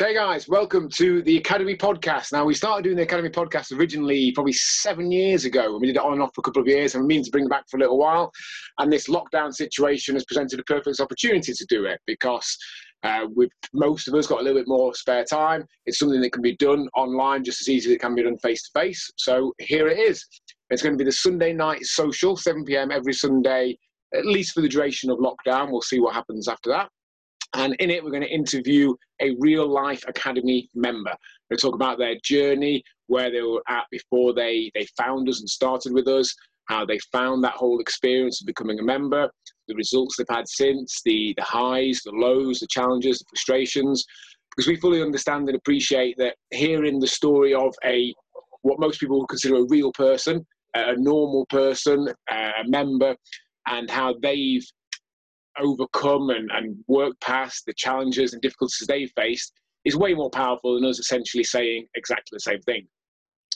Okay, guys, welcome to the Academy podcast. Now, we started doing the Academy podcast originally probably seven years ago, and we did it on and off for a couple of years, and we mean to bring it back for a little while. And this lockdown situation has presented a perfect opportunity to do it because uh, with most of us got a little bit more spare time. It's something that can be done online just as easy as it can be done face to face. So here it is. It's going to be the Sunday night social, 7 p.m. every Sunday, at least for the duration of lockdown. We'll see what happens after that. And in it, we're going to interview a real life Academy member. We're talk about their journey, where they were at before they, they found us and started with us, how they found that whole experience of becoming a member, the results they've had since, the, the highs, the lows, the challenges, the frustrations. Because we fully understand and appreciate that hearing the story of a what most people would consider a real person, a normal person, a member, and how they've overcome and, and work past the challenges and difficulties they faced is way more powerful than us essentially saying exactly the same thing.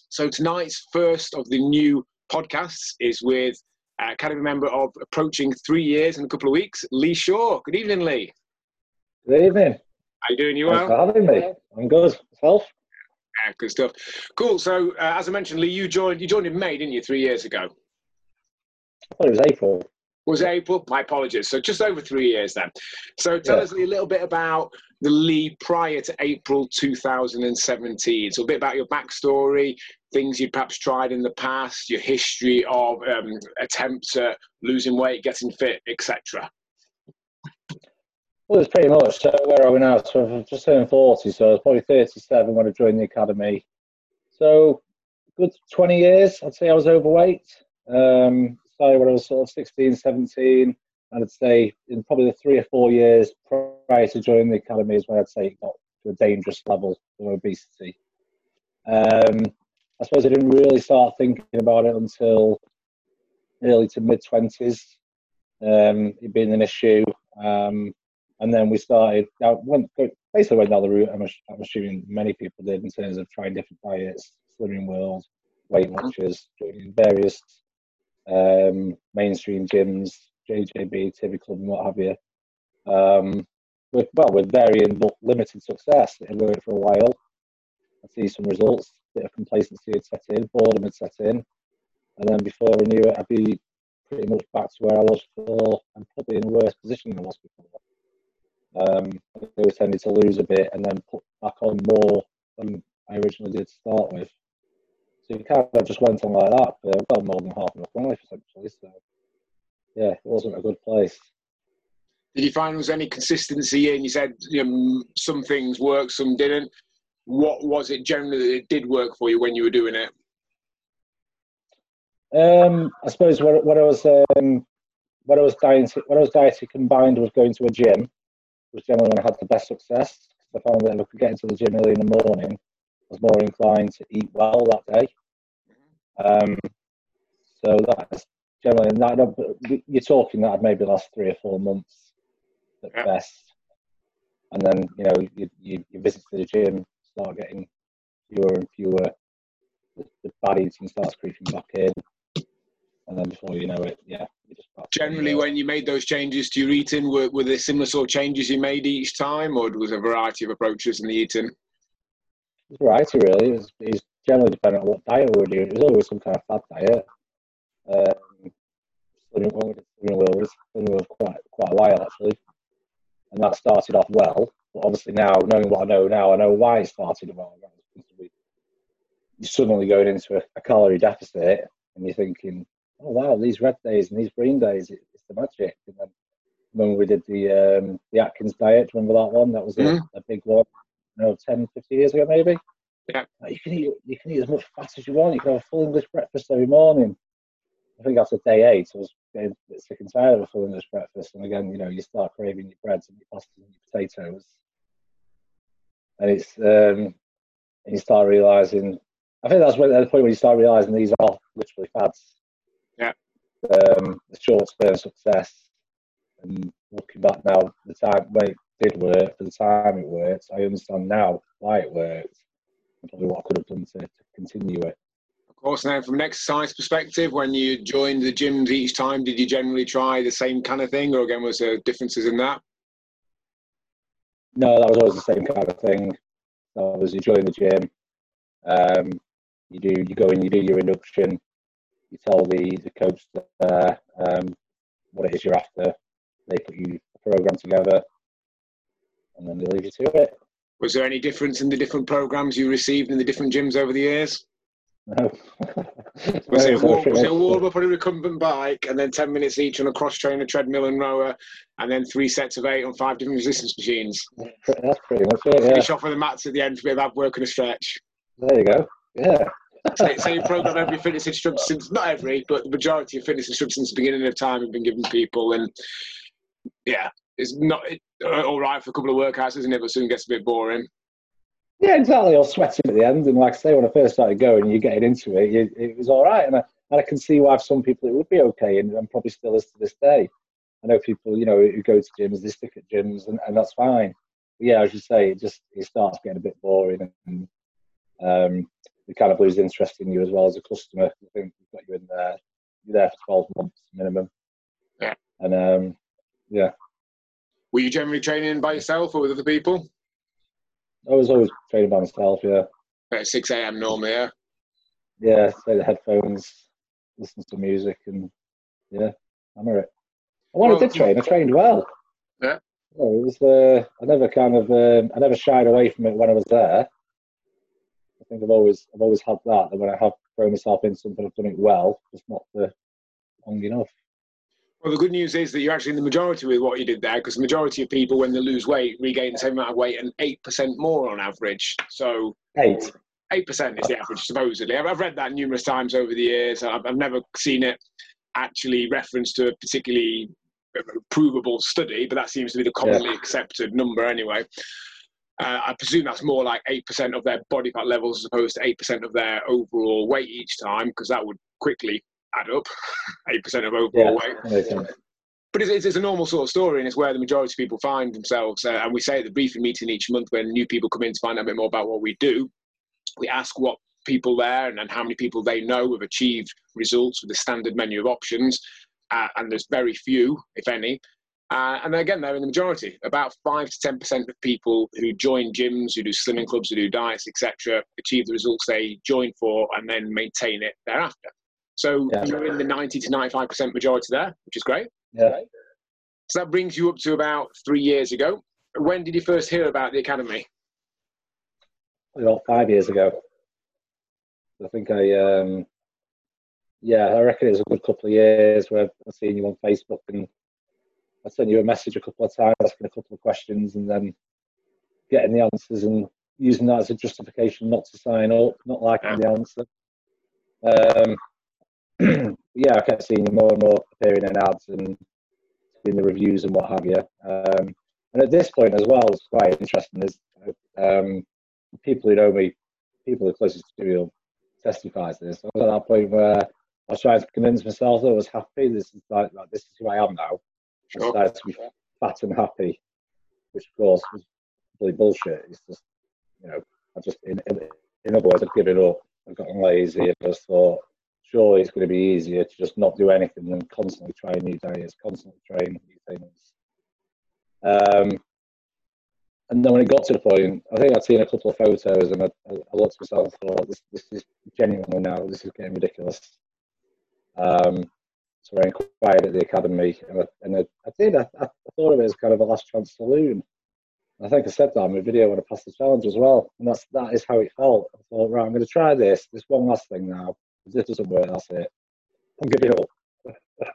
So tonight's first of the new podcasts is with uh, Academy member of approaching three years in a couple of weeks, Lee Shore. Good evening, Lee. Good evening. How you doing? You Thanks well? for having me. I'm good. Self? Yeah, good stuff. Cool. So, uh, as I mentioned, Lee, you joined. You joined in May, didn't you? Three years ago. I thought it was April. Was April? My apologies. So just over three years then. So tell Yeah. us a little bit about the Lee prior to April 2017. So a bit about your backstory, things you'd perhaps tried in the past, your history of um, attempts at losing weight, getting fit, etc. Well, it's pretty much. So where are we now? So I've just turned 40, so I was probably 37 when I joined the academy. So good 20 years, I'd say I was overweight. Um, started when I was sort of 16, 17. And I'd say in probably the three or four years prior to joining the academy is when I'd say it got to a dangerous level of obesity. Um, I suppose I didn't really start thinking about it until early to mid 20s, um, it being an issue. Um, and then we started, I went, basically went down the route I'm, I'm assuming many people did in terms of trying different diets, Slimming World, Weight Watchers, joining various um, mainstream gyms, JJB, Tibi Club, and what have you. Um, with, well, with varying but limited success. It worked for a while. I see some results, bit of complacency had set in, boredom had set in. And then before I knew it, I'd be pretty much back to where I was before and probably in a worse position than I was before. Um, I was tended to lose a bit and then put back on more than I originally did to start with. So it kind of just went on like that for well more than half of my life essentially. So yeah, it wasn't a good place. Did you find there was any consistency in? You said you know, some things worked, some didn't. What was it generally that it did work for you when you were doing it? Um, I suppose what, what I was um, what I was dieting what I was dieting combined was going to a gym was generally when I had the best success. I found that I could get into the gym early in the morning, was more inclined to eat well that day. Um, so that's generally that you're talking that maybe last three or four months at Yeah. best, and then you know you, you, you visit the gym, start getting fewer and fewer. The, the bad eating starts creeping back in, and then before you know it, yeah, you just start Generally, when you made those changes to your eating, were, were there similar sort of changes you made each time, or was there a variety of approaches in the eating? A variety really. It was, it was generally dependent on what diet we were doing. It was always some kind of fad diet. Um, Slimming when we did Slimming World was World for quite quite a while actually, and that started off well. But obviously now, knowing what I know now, I know why it started well. You're suddenly going into a, a calorie deficit, and you're thinking, "Oh wow, these red days and these green days, it, it's the magic." And then when we did the um, the Atkins diet, remember that one? That was a, Mhm. a big one. You know, 10, 15 years ago maybe. Yeah. You can eat you can eat as much fat as you want. You can have a full English breakfast every morning. I think after day eight, I was getting a bit sick and tired of a full English breakfast. And again, you know, you start craving your breads and your pastas and your potatoes. And it's um, and you start realizing. I think that's when the point when you start realizing these are literally fads. Yeah. Um, the short-term success, and looking back now, the time when did work, for the time it worked, I understand now why it worked, and probably what I could have done to, to continue it. Of course, now from an exercise perspective, when you joined the gyms each time, did you generally try the same kind of thing, or again, was there differences in that? No, that was always the same kind of thing. obviously join the gym. Um, you do you go in, you do your induction. You tell the the coach there um, what it is you're after. They put you a program together, and then they leave you to it. Was there any difference in the different programs you received in the different gyms over the years? No. Was, it, a warm, was it a warm up on a recumbent bike and then 10 minutes each on a cross trainer, treadmill, and rower, and then three sets of eight on five different resistance machines? That's pretty much it. Yeah. Finish off with the mats at the end for a bit of ab work and a stretch. There you go. Yeah. Same, same program every fitness instructor since not every, but the majority of fitness instructors since the beginning of time have been given people, and yeah, it's not it, all right for a couple of workouts, isn't it? But soon gets a bit boring. Yeah, exactly. I was sweating at the end, and like I say, when I first started going, you're getting into it, it, it was all right, and I, and I can see why for some people it would be okay, and, and probably still is to this day. I know people, you know, who go to gyms, they stick at gyms, and, and that's fine. But yeah, as you say, it just it starts getting a bit boring, and um, you kind of lose interest in you as well as a customer. I think we've got you in there, you're there for 12 months minimum. Yeah. And um, yeah. Were you generally training by yourself or with other people? I was always training by myself, yeah. At 6 a.m. normally, yeah? Yeah, play the headphones, listen to music, and yeah, hammer it. I wanted well, to train, I trained well. Yeah. Oh, it was, uh, I never kind of, um, I never shied away from it when I was there. I think I've always, I've always had that. And when I have thrown myself in something, I've done it well, just not for long enough. Well, the good news is that you're actually in the majority with what you did there, because the majority of people, when they lose weight, regain the same amount of weight and eight percent more on average. So eight. Eight percent is the average, supposedly. I've read that numerous times over the years. I've, I've never seen it actually referenced to a particularly provable study, but that seems to be the commonly yeah. accepted number anyway. Uh, I presume that's more like 8% of their body fat levels as opposed to 8% of their overall weight each time, because that would quickly add up 8% of overall yeah, weight. But it's, it's, a normal sort of story, and it's where the majority of people find themselves. Uh, and we say at the briefing meeting each month when new people come in to find out a bit more about what we do, we ask what people there and, and how many people they know have achieved results with the standard menu of options. Uh, and there's very few, if any, uh, and again, they're in the majority. About five to ten percent of people who join gyms, who do slimming clubs, who do diets, etc., achieve the results they join for, and then maintain it thereafter. So yeah. you're in the ninety to ninety-five percent majority there, which is great. Yeah. So that brings you up to about three years ago. When did you first hear about the academy? About five years ago. I think I, um, yeah, I reckon it was a good couple of years where I've seen you on Facebook and I sent you a message a couple of times asking a couple of questions and then getting the answers and using that as a justification not to sign up, not liking the answer. Um, yeah, I kept seeing more and more appearing in ads and in the reviews and what have you. Um, and at this point as well, it's quite interesting. Is um, people who know me, people who are closest to me, will testify to this. I was at that point where I was trying to convince myself that I was happy. This is like, like this is who I am now. Sure. Decided to be fat and happy, which of course was complete bullshit. It's just, you know, I just, in, in, in other words, I've given up. I've gotten lazy. I just thought, surely it's going to be easier to just not do anything than constantly try new diets, constantly trying new things. Um, and then when it got to the point, I think I'd seen a couple of photos and I, I looked at myself and thought, this, this is genuinely now, this is getting ridiculous. Um, so I inquired at the academy, and I, and I, I did. I, I, thought of it as kind of a last chance saloon. I think I said that in my video when I passed the challenge as well, and that's that is how it felt. I thought, right, I'm going to try this. This one last thing now. This doesn't work, that's it. I'm giving it up.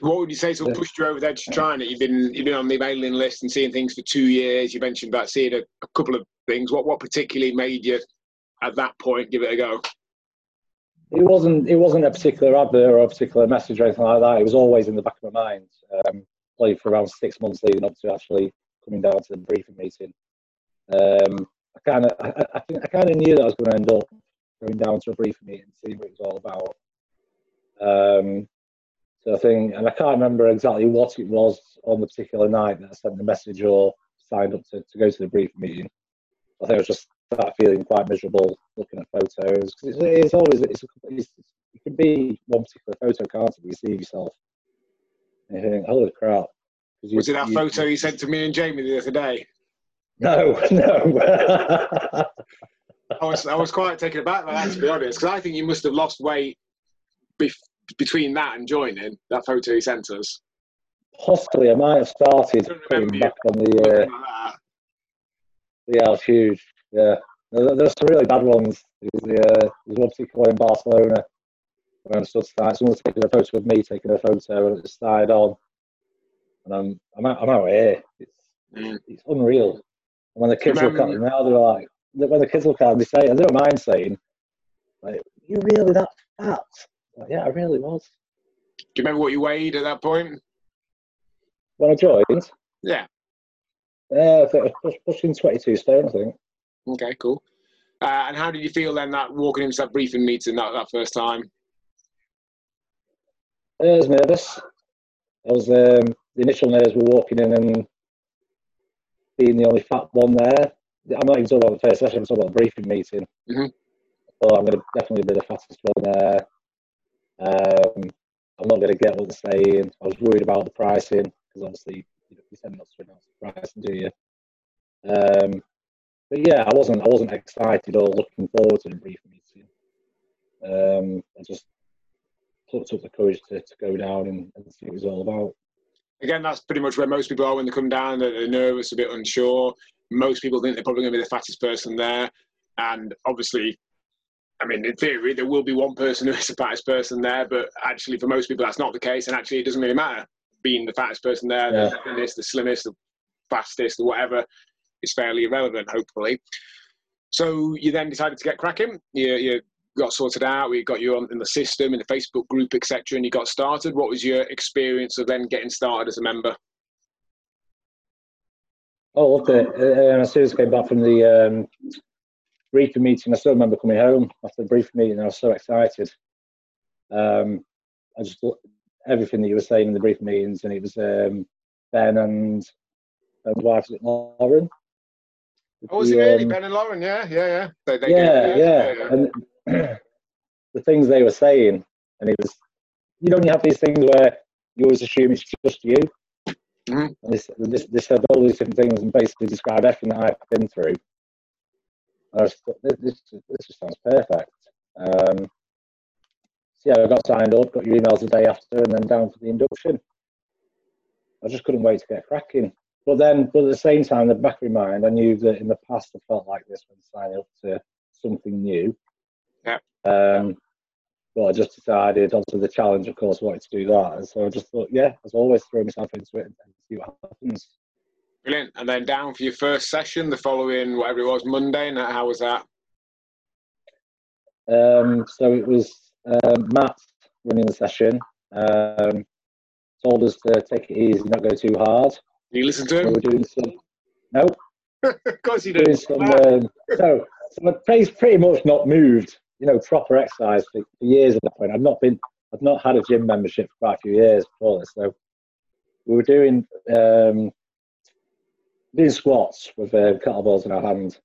what would you say sort of pushed you over the edge to trying it? You've been you've been on the mailing list and seeing things for two years. You mentioned about seeing a, a couple of things. What what particularly made you at that point give it a go? it wasn't it wasn't a particular advert or a particular message or anything like that. It was always in the back of my mind. Um, played for around six months leading up to actually coming down to the briefing meeting. Um, I kind of I, I, think I kind of knew that I was going to end up going down to a briefing meeting, seeing what it was all about. Um, so I think, and I can't remember exactly what it was on the particular night that I sent the message or signed up to, to go to the briefing meeting. I think it was just start feeling quite miserable looking at photos because it's, it's, always it's, it's, it can be one particular photo, can't it? You see yourself and you think, "Holy crap!" You, was it that you, photo you sent to me and Jamie the other day? No, no. I was I was quite taken aback by that to be honest, because I think you must have lost weight bef- between that and joining that photo you sent us. Possibly, I might have started putting remember you back on the. Uh, yeah, it was huge. Yeah, there's some really bad ones. There's, the, uh, there's one particular in Barcelona when I'm stood side. Someone's taking a photo of me taking a photo and it's side on, and I'm I'm out, I'm out here. It's Mm. it's unreal. And when the kids look at Remember- them now, they're like, when the kids look at them, they say, I don't mind saying, like, you really that fat? Like, yeah, I really was. Do you remember what you weighed at that point? When I joined, Yeah. yeah, I think I was pushing 22 stone, I think. Okay, cool. Uh, and how did you feel then that walking into that briefing meeting that, that first time? I was nervous. I was um, the initial nerves were walking in and being the only fat one there. I'm not even talking about the first session. I'm talking about the briefing meeting. Mhm. So I'm going to definitely be the fastest one there. Um, I'm not going to get what they're saying. I was worried about the pricing because obviously you, know, you tend not to announce the pricing, do you? Um, but yeah, I wasn't. I wasn't excited or looking forward to the briefing meeting. Um, I just took, up the courage to, to go down and, and see what it was all about. Again, that's pretty much where most people are when they come down. They're nervous, a bit unsure. Most people think they're probably going to be the fattest person there. And obviously, I mean, in theory, there will be one person who is the fattest person there, but actually, for most people, that's not the case. And actually, it doesn't really matter being the fattest person there, Yeah. the thinnest, the slimmest, the fastest, or whatever. Is fairly irrelevant, hopefully. So you then decided to get cracking. You, you got sorted out. We got you on in the system, in the Facebook group, etc., and you got started. What was your experience of then getting started as a member? Oh, loved it. Uh, as soon as I came back from the um, briefing meeting, I still remember coming home after the briefing meeting. I was so excited. Um, I just thought everything that you were saying in the briefing meetings, and it was um, Ben and Ben's wife, Lauren. Oh, was The, it really um, Ben and Lauren? Yeah, yeah, yeah. They, they yeah, did, yeah, And the things they were saying, and it was, you know, you have these things where you always assume it's just you. Mhm. This, this, this said all these different things and basically described everything that I've been through. I was, this, this, this just sounds perfect. Um, so yeah, I got signed up, got your emails the day after, and then down for the induction. I just couldn't wait to get cracking. But then, but at the same time, in the back of my mind, I knew that in the past I felt like this when signing up to something new. Yeah. Um, but I just decided, obviously the challenge, of course, wanted to do that. And so I just thought, yeah, as always, throw myself into it and see what happens. Brilliant. And then down for your first session, the following whatever it was Monday. And how was that? Um, so it was um, Matt running the session. Um, told us to take it easy, not go too hard. You listen to him? Him? were doing some, no, of course you did. some. Um, so, so my face pretty much not moved. You know, proper exercise for, for years at that point. I've not been, I've not had a gym membership for quite a few years before this. So we were doing um, doing squats with uh, kettlebells in our hand,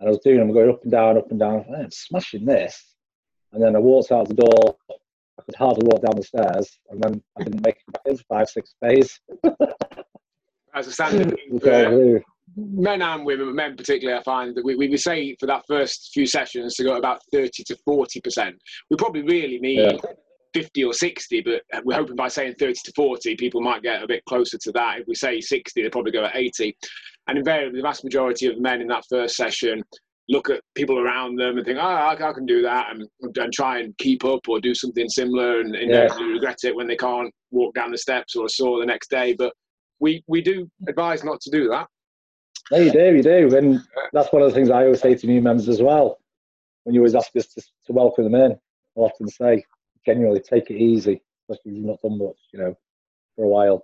and I was doing them going up and down, up and down. I'm smashing this, and then I walked out the door. I could hardly walk down the stairs, and then I didn't make it back in for five, six days. As a standard was all for blue. men and women, but men particularly, I find that we, we, say for that first few sessions to go about 30 to 40%. We probably really need Yeah. 50 or 60, but we're hoping by saying 30 to 40, people might get a bit closer to that. If we say 60, they probably go at 80. And invariably, the vast majority of men in that first session look at people around them and think, oh, I, I can do that, and, and try and keep up or do something similar, and inevitably regret it when they can't walk down the steps or are sore the next day. But we, we do advise not to do that. No, you do, you do. And that's one of the things I always say to new members as well. When you always ask us to, to welcome them in, I often say, genuinely take it easy, especially if you've not done much, you know, for a while.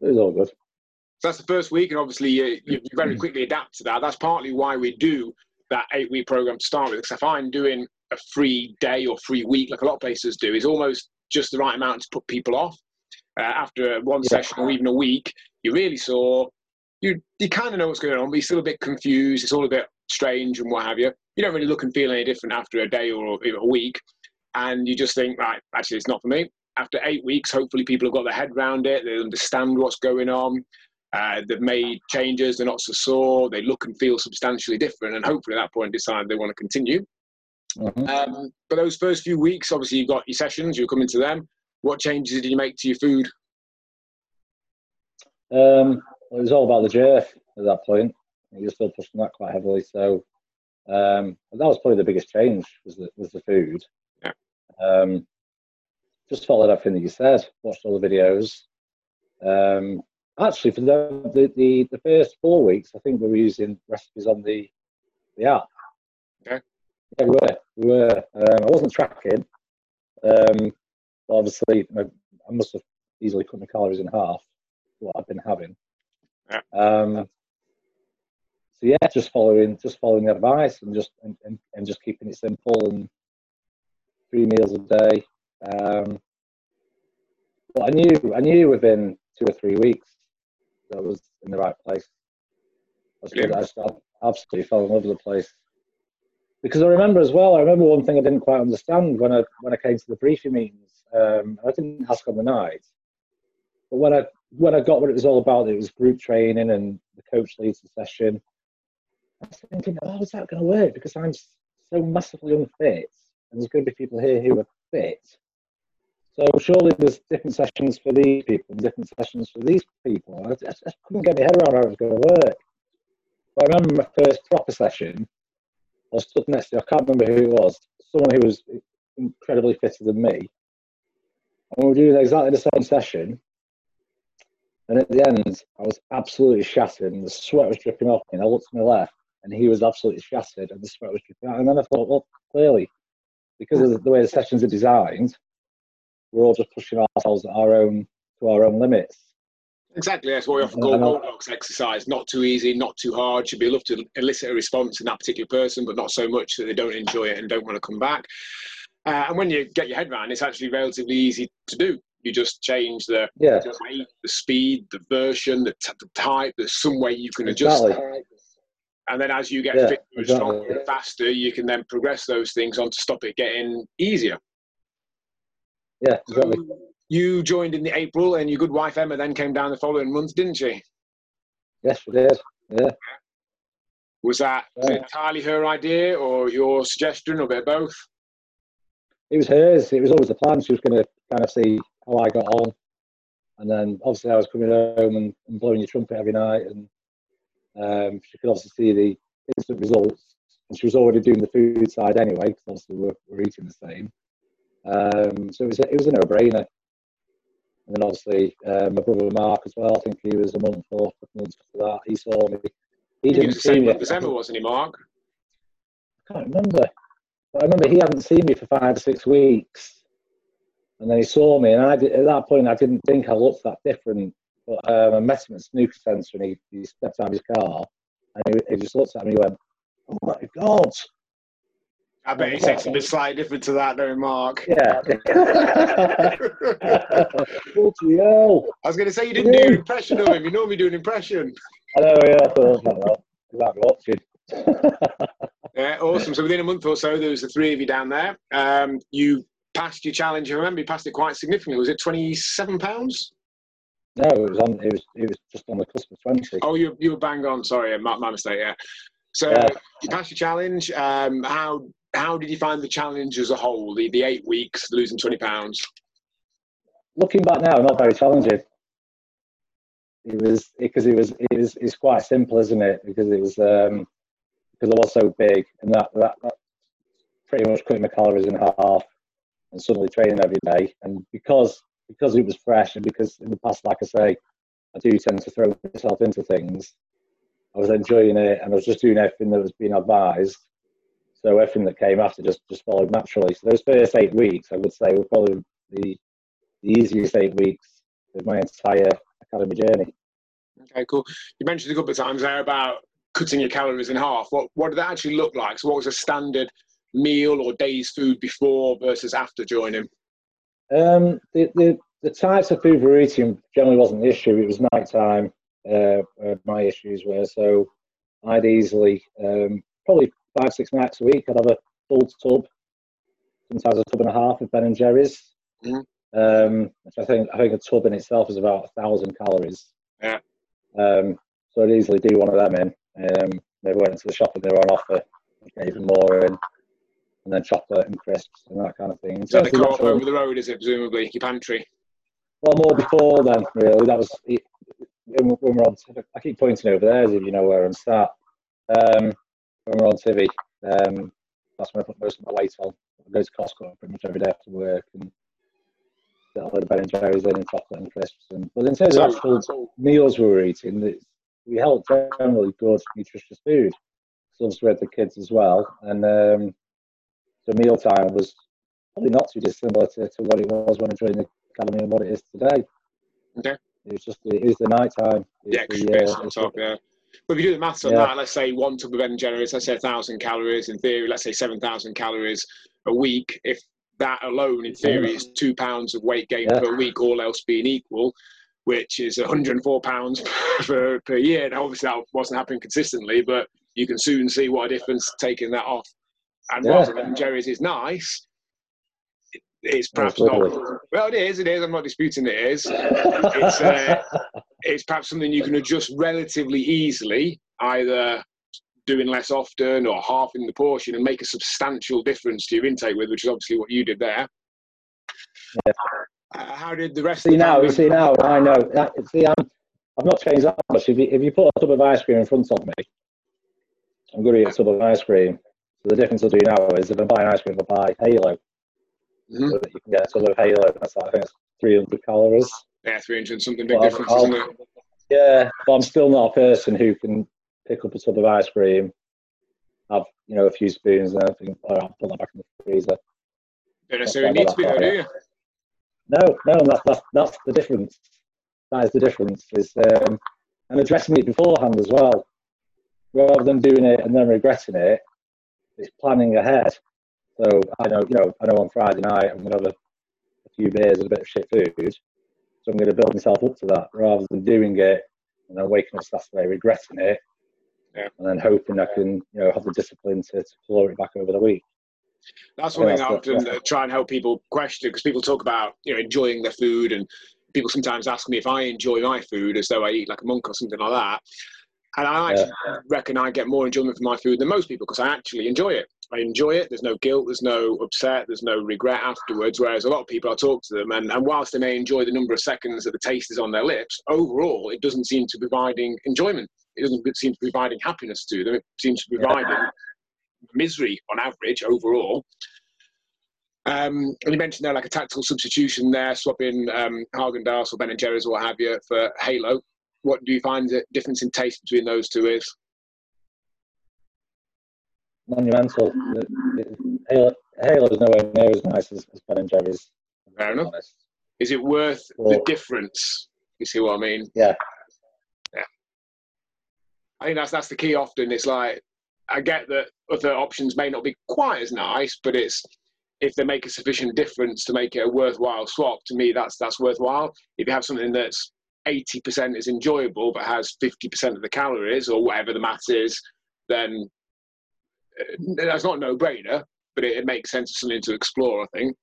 It was all good. So that's the first week, and obviously you, you, you very quickly adapt to that. That's partly why we do that eight week program to start with, because I find doing a free day or free week, like a lot of places do, is almost just the right amount to put people off. Uh, after one Yeah. session or even a week, you really saw you you kind of know what's going on, but you're still a bit confused. It's all a bit strange and what have you. You don't really look and feel any different after a day or a week, and you just think, right, actually, it's not for me. After eight weeks, hopefully, people have got their head around it. They understand what's going on. Uh, they've made changes. They're not so sore. They look and feel substantially different, and hopefully at that point decide they want to continue. Mm-hmm. Um, but those first few weeks, obviously, you've got your sessions. You're coming to them. What changes did you make to your food? Um, it was all about the jerk at that point. You're still pushing that quite heavily. So um, that was probably the biggest change was the, was the food. Yeah. Um, just followed everything that you said. Watched all the videos. Um, actually, for the, the, the the first four weeks, I think we were using recipes on the the app. Okay. Yeah, we were. We were. Um, I wasn't tracking. Um, obviously, I must have easily cut my calories in half. What I've been having. Yeah. Um, so yeah, just following just following advice and just and, and, and just keeping it simple and three meals a day. Um, but I knew I knew within two or three weeks that I was in the right place. I, yeah. I just absolutely fell in love with the place. Because I remember as well, I remember one thing I didn't quite understand when I when I came to the briefing meetings. Um, I didn't ask on the night, but when I when I got what it was all about, it was group training and the coach leads the session. I was thinking, oh, is that going to work? Because I'm so massively unfit, and there's going to be people here who are fit. So surely there's different sessions for these people and different sessions for these people. I, I, couldn't get my head around how it was going to work. But I remember my first proper session. I stood next to, I can't remember who it was, someone who was incredibly fitter than me. And we were doing exactly the same session. And at the end, I was absolutely shattered, and the sweat was dripping off me. And I looked to my left, and he was absolutely shattered, and the sweat was dripping out. And then I thought, well, clearly, because of the way the sessions are designed, we're all just pushing ourselves at our own to our own limits. Exactly, that's why we offer Gold Goldilocks exercise. Not too easy, not too hard. Should be enough to elicit a response in that particular person, but not so much that they don't enjoy it and don't want to come back. Uh, and when you get your head around, it's actually relatively easy to do. You just change the, yeah. the weight, the speed, the version, the, t- the type. There's some way you can adjust. Exactly. And then as you get yeah, fitter exactly. stronger and faster, you can then progress those things on to stop it getting easier. Yeah, exactly. So you joined in the April, and your good wife Emma then came down the following month, didn't she? Yes, she did. Yeah. Was that yeah. entirely her idea, or your suggestion, or a bit of both? It was hers. It was always the plan. She was going to kind of see how I got on, and then obviously I was coming home and, and blowing your trumpet every night, and um, she could obviously see the instant results. And she was already doing the food side anyway, because obviously we're, we're eating the same. Um, so it was a, it was a no-brainer. And then obviously uh, my brother Mark as well. I think he was a month or a month after that. He saw me. He didn't see me. December, wasn't he, Mark? I can't remember. But I remember he hadn't seen me for five or six weeks, and then he saw me, and I did, at that point I didn't think I looked that different. But um, I met him at Snooker Centre, and he, he stepped out of his car, and he, he just looked at me and he went, "Oh my god!" I bet he said something slightly different to that, though, Mark. Yeah. Bloody hell. I was going to say you didn't do an impression of him. You normally do an impression. I know, yeah. I thought, might be watching. yeah, awesome. So within a month or so, there was the three of you down there. Um, you passed your challenge. I remember you passed it quite significantly. Was it twenty-seven pounds? No, it was on. It was. It was just on the cusp of twenty. Oh, you you were bang on. Sorry, my, my mistake. Yeah. So yeah. you passed your challenge. Um, how how did you find the challenge as a whole? The the eight weeks, losing twenty pounds. Looking back now, not very challenging. It was because it was it was it's quite simple, isn't it? Because it was um, because I was so big, and that, that that pretty much cutting my calories in half, and suddenly training every day, and because because it was fresh, and because in the past, like I say, I do tend to throw myself into things. I was enjoying it, and I was just doing everything that was being advised so everything that came after just, just followed naturally. So those first eight weeks, I would say, were probably the, the easiest eight weeks of my entire academy journey. Okay, cool. You mentioned a couple of times there about cutting your calories in half. What what did that actually look like? So what was a standard meal or day's food before versus after joining? Um, the, the, the types of food we were eating generally wasn't the issue. It was night time. Uh, uh, my issues were so I'd easily um, probably five, six nights a week. I'd have a full tub, sometimes a tub and a half of Ben and Jerry's. Mm-hmm. Um, I think I think a tub in itself is about a thousand calories. Yeah. Um, so I'd easily do one of them in. Um, maybe went into the shop and they were on offer, even more in, and then chocolate and crisps and that kind of thing. So the co-op over the road, is it presumably your pantry? Well, more before then, really. That was when we're on. I keep pointing over there as if you know where I'm sat. Um, when we're on TV, um, that's when I put most of my weight on. I go to Costco pretty much every day after work and get a load of Ben and Jerry's in and chocolate and crisps. And, but in terms so, of actual so, meals we were eating, we helped generally good, nutritious food. So obviously we had the kids as well. And um, so mealtime was probably not too dissimilar to, to what it was when I joined the academy and what it is today. Okay. It was just the, it is the night time. Yeah, the, uh, on top, yeah. But if you do the maths on yeah. that, let's say one tub of Ben Jerry's, let's say 1,000 calories. In theory, let's say 7,000 calories a week. If that alone, in theory, is two pounds of weight gain yeah. per week, all else being equal, which is 104 pounds per, per year. Now, obviously, that wasn't happening consistently, but you can soon see what a difference taking that off. And yeah. whilst Ben Jerry's is nice, it's perhaps not. Well, it is. It is. I'm not disputing it is. It's, uh, it's perhaps something you can adjust relatively easily, either doing less often or halving the portion, and make a substantial difference to your intake with, which is obviously what you did there. Yeah. Uh, how did the rest? See of the now, you see now, I know. See, I'm, I've not changed that much. If you, if you put a tub of ice cream in front of me, I'm going to eat a tub of ice cream. So the difference I'll do now is if I'm buying ice cream, I buy Halo. Mm-hmm. So you can get a sort of Halo. That's I think it's 300 calories. Yeah, 300 something big difference, I'll, isn't it? Yeah, but I'm still not a person who can pick up a tub of ice cream, have you know a few spoons and everything. Oh, I'll put that back in the freezer. Don't necessarily need to be there, do you? No, no, that's, that's that's the difference. That is the difference. Is um, and addressing it beforehand as well, rather than doing it and then regretting it. It's planning ahead. So I know, you know, I know on Friday night I'm gonna have a, a few beers and a bit of shit food. So I'm going to build myself up to that rather than doing it and then waking up Saturday regretting it, yeah. and then hoping I can, you know, have the discipline to, to claw it back over the week. That's one thing I often uh, try and help people question because people talk about you know enjoying their food and people sometimes ask me if I enjoy my food as though I eat like a monk or something like that. And I actually yeah. reckon I get more enjoyment from my food than most people because I actually enjoy it. I enjoy it. There's no guilt. There's no upset. There's no regret afterwards. Whereas a lot of people, I talk to them, and, and whilst they may enjoy the number of seconds that the taste is on their lips, overall, it doesn't seem to be providing enjoyment. It doesn't seem to be providing happiness to them. It seems to be providing yeah. misery on average overall. Um, and you mentioned there like a tactical substitution there, swapping um, Haagen-Dazs or Ben and Jerry's or what have you for Halo what do you find the difference in taste between those two is? Monumental. Halo, Halo is nowhere near as nice as, as Ben and Jerry's. Fair enough. Is it worth well, the difference? You see what I mean? Yeah. Yeah. I think that's that's the key. Often it's like I get that other options may not be quite as nice, but it's if they make a sufficient difference to make it a worthwhile swap. To me, that's that's worthwhile. If you have something that's 80% is enjoyable but has 50% of the calories or whatever the math is, then uh, that's not no brainer, but it, it, makes sense as something to explore, I think.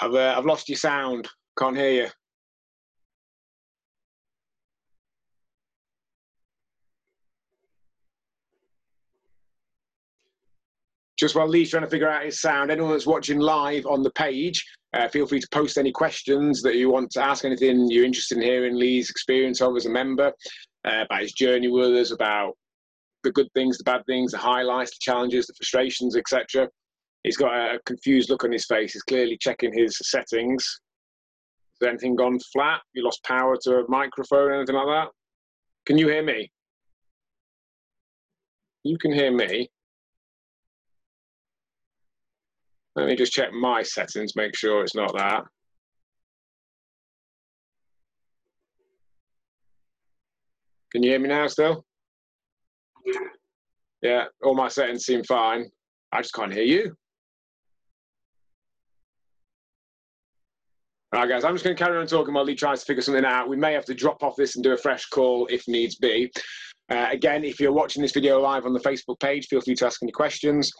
I've, uh, I've lost your sound, can't hear you. just while Lee's trying to figure out his sound, anyone that's watching live on the page, uh, feel free to post any questions that you want to ask, anything you're interested in hearing Lee's experience of as a member, uh, about his journey with us, about the good things, the bad things, the highlights, the challenges, the frustrations, etc. He's got a confused look on his face. He's clearly checking his settings. Has anything gone flat? You lost power to a microphone, anything like that? Can you hear me? You can hear me. Let me just check my settings, make sure it's not that. Can you hear me now still? Yeah, all my settings seem fine. I just can't hear you. All right, guys, I'm just going to carry on talking while Lee tries to figure something out. We may have to drop off this and do a fresh call if needs be. Uh, again, if you're watching this video live on the Facebook page, feel free to ask any questions.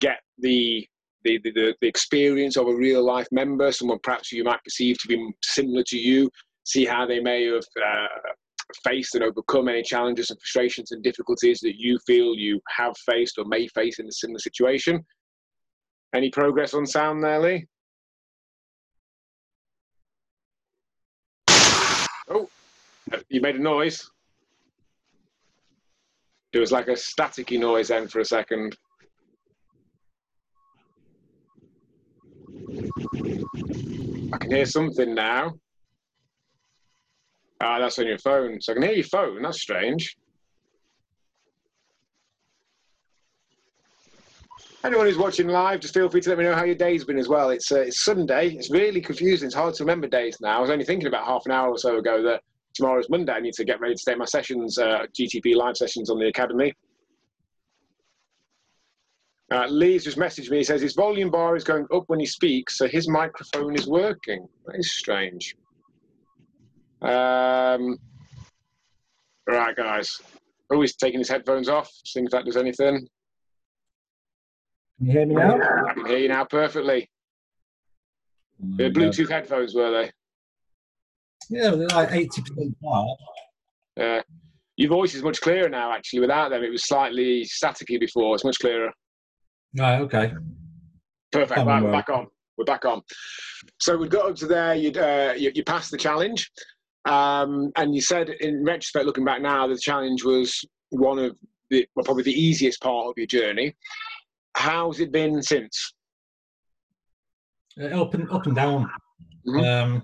Get the the, the, the experience of a real life member, someone perhaps you might perceive to be similar to you, see how they may have uh, faced and overcome any challenges and frustrations and difficulties that you feel you have faced or may face in a similar situation. Any progress on sound there, Lee? Oh, you made a noise. It was like a staticky noise then for a second. I can hear something now. Ah, that's on your phone. So I can hear your phone. That's strange. Anyone who's watching live, just feel free to let me know how your day's been as well. It's uh, it's Sunday. It's really confusing. It's hard to remember days now. I was only thinking about half an hour or so ago that tomorrow's Monday. I need to get ready to take my sessions, uh, GTP live sessions on the academy. Uh, Lee's just messaged me. He says his volume bar is going up when he speaks, so his microphone is working. That is strange. Um, all right, guys. Oh, he's taking his headphones off, seeing if that does anything. Can you hear me now? I can hear you now perfectly. They're Bluetooth headphones, were they? Yeah, they're like 80% quiet. Yeah. Your voice is much clearer now, actually. Without them, it was slightly staticky before. It's much clearer. Right, okay. Perfect. Right, we're back on. We're back on. So we got up to there. You'd, uh, you, you passed the challenge. Um, and you said, in retrospect, looking back now, the challenge was one of the, well, probably the easiest part of your journey. How's it been since? Uh, up and up and down. Mm-hmm. Um,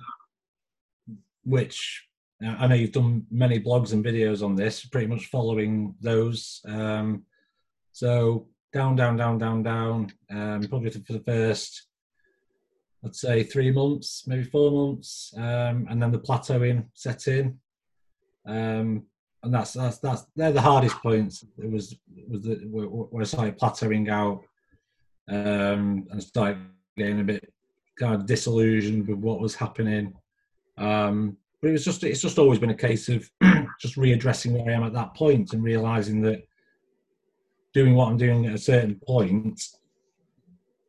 which uh, I know you've done many blogs and videos on this, pretty much following those. Um, so down, down, down, down, down. Um, probably for the first, I'd say three months, maybe four months, um, and then the plateauing set in. Um, and that's that's that's they're the hardest points. It was was the, where I started plateauing out um, and started getting a bit kind of disillusioned with what was happening. Um, but it was just it's just always been a case of just readdressing where I am at that point and realizing that doing what I'm doing at a certain point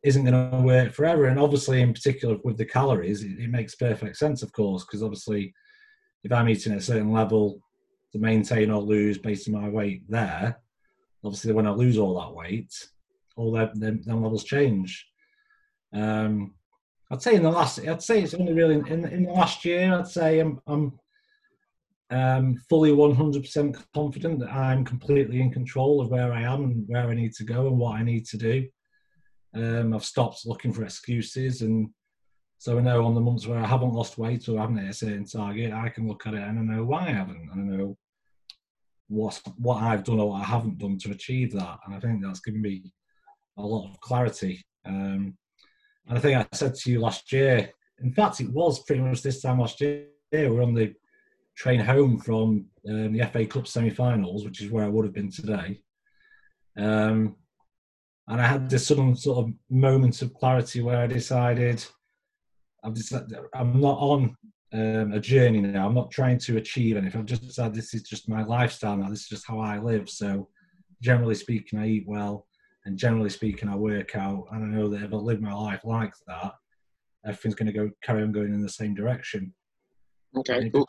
isn't going to work forever. And obviously, in particular with the calories, it, it makes perfect sense, of course, because obviously, if I'm eating at a certain level to maintain or lose based on my weight there, obviously when I lose all that weight, all their, them, them levels change. Um, I'd say in the last, I'd say it's only really in, in the last year. I'd say I'm, I'm um, fully 100% confident that I'm completely in control of where I am and where I need to go and what I need to do. Um, I've stopped looking for excuses, and so I know on the months where I haven't lost weight or haven't hit a certain target, I can look at it and I know why I haven't, and I know what what I've done or what I haven't done to achieve that. And I think that's given me a lot of clarity. Um, and I think I said to you last year, in fact, it was pretty much this time last year. We're on the train home from um, the FA Cup semi-finals, which is where I would have been today. Um, and I had this sudden sort of moment of clarity where I decided I've decided I'm not on um, a journey now. I'm not trying to achieve anything. I've just decided this is just my lifestyle now. This is just how I live. So, generally speaking, I eat well, and generally speaking, I work out. And I know that if I live my life like that, everything's going to go carry on going in the same direction. Okay, cool.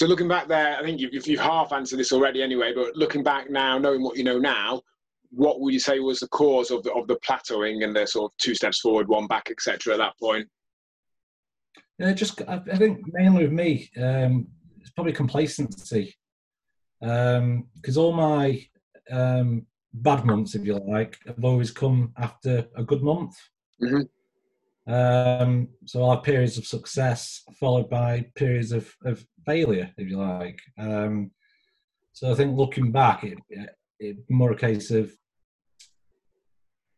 So looking back there, I think you've, you've half answered this already anyway. But looking back now, knowing what you know now, what would you say was the cause of the of the plateauing and the sort of two steps forward, one back, etc. At that point? Yeah, just I, think mainly with me, um, it's probably complacency, because um, all my um, bad months, if you like, have always come after a good month. Mm-hmm. Um, so I'll have periods of success followed by periods of, of failure, if you like. Um, so I think looking back, it, it more a case of